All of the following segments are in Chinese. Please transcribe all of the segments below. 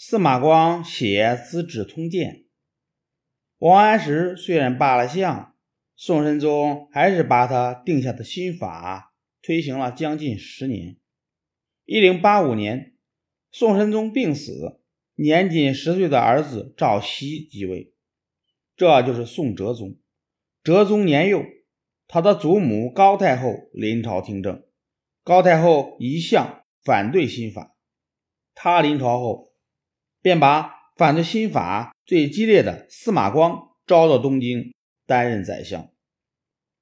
司马光写《资治通鉴》。王安石虽然罢了相，宋神宗还是把他定下的新法推行了将近十年。一零八五年，宋神宗病死，年仅十岁的儿子赵熙继位，这就是宋哲宗。哲宗年幼，他的祖母高太后临朝听政，高太后一向反对新法。他临朝后，便把反对新法最激烈的司马光招到东京担任宰相。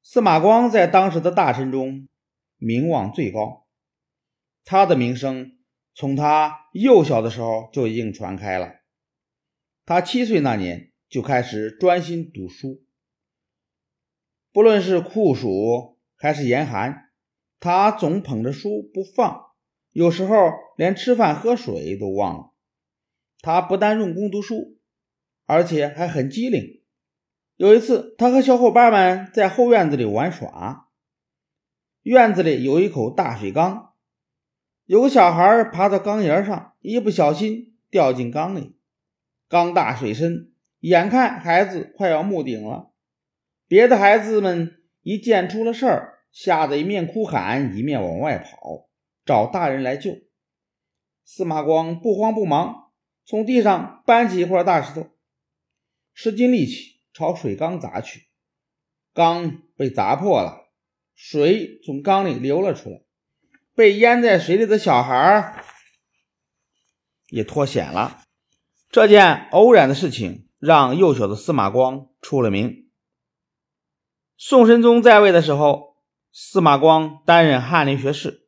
司马光在当时的大臣中名望最高，他的名声从他幼小的时候就已经传开了。他七岁那年就开始专心读书，不论是酷暑还是严寒，他总捧着书不放。有时候连吃饭喝水都忘了。他不但用功读书，而且还很机灵。有一次，他和小伙伴们在后院子里玩耍，院子里有一口大水缸，有个小孩爬到缸沿上，一不小心掉进缸里。缸大水深，眼看孩子快要没顶了。别的孩子们一见出了事儿，吓得一面哭喊，一面往外跑。找大人来救。司马光不慌不忙，从地上搬起一块大石头，使尽力气朝水缸砸去。缸被砸破了，水从缸里流了出来，被淹在水里的小孩也脱险了。这件偶然的事情让幼小的司马光出了名。宋神宗在位的时候，司马光担任翰林学士。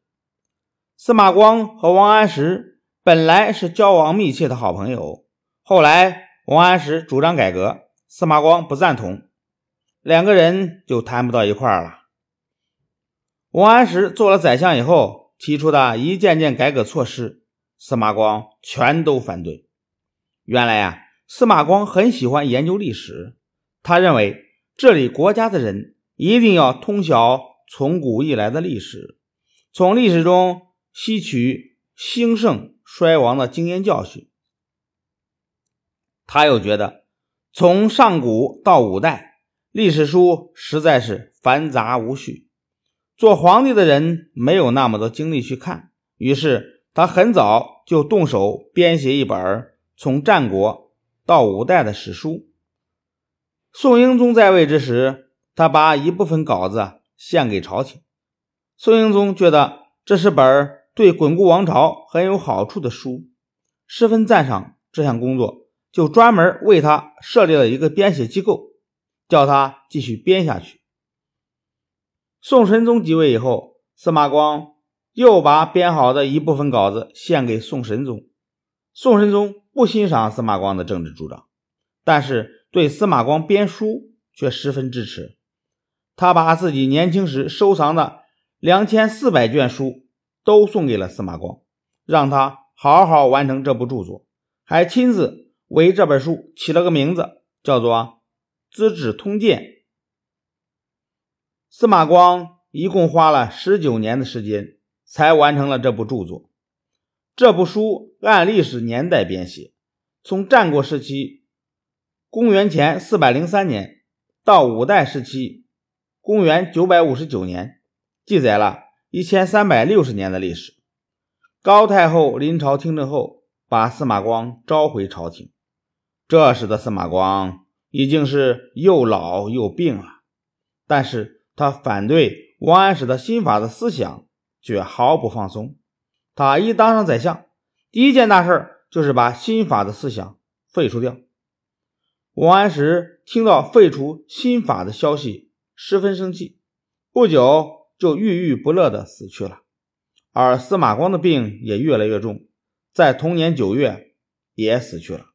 司马光和王安石本来是交往密切的好朋友，后来王安石主张改革，司马光不赞同，两个人就谈不到一块儿了。王安石做了宰相以后提出的一件件改革措施，司马光全都反对。原来啊，司马光很喜欢研究历史，他认为这里国家的人一定要通晓从古以来的历史，从历史中。吸取兴盛衰亡的经验教训，他又觉得从上古到五代历史书实在是繁杂无序，做皇帝的人没有那么多精力去看，于是他很早就动手编写一本从战国到五代的史书。宋英宗在位之时，他把一部分稿子献给朝廷，宋英宗觉得这是本对巩固王朝很有好处的书，十分赞赏这项工作，就专门为他设立了一个编写机构，叫他继续编下去。宋神宗即位以后，司马光又把编好的一部分稿子献给宋神宗。宋神宗不欣赏司马光的政治主张，但是对司马光编书却十分支持。他把自己年轻时收藏的两千四百卷书。都送给了司马光，让他好好完成这部著作，还亲自为这本书起了个名字，叫做《资治通鉴》。司马光一共花了十九年的时间才完成了这部著作。这部书按历史年代编写，从战国时期（公元前四百零三年）到五代时期（公元九百五十九年），记载了。一千三百六十年的历史。高太后临朝听政后，把司马光召回朝廷。这时的司马光已经是又老又病了，但是他反对王安石的新法的思想却毫不放松。他一当上宰相，第一件大事就是把新法的思想废除掉。王安石听到废除新法的消息，十分生气。不久。就郁郁不乐的死去了，而司马光的病也越来越重，在同年九月也死去了。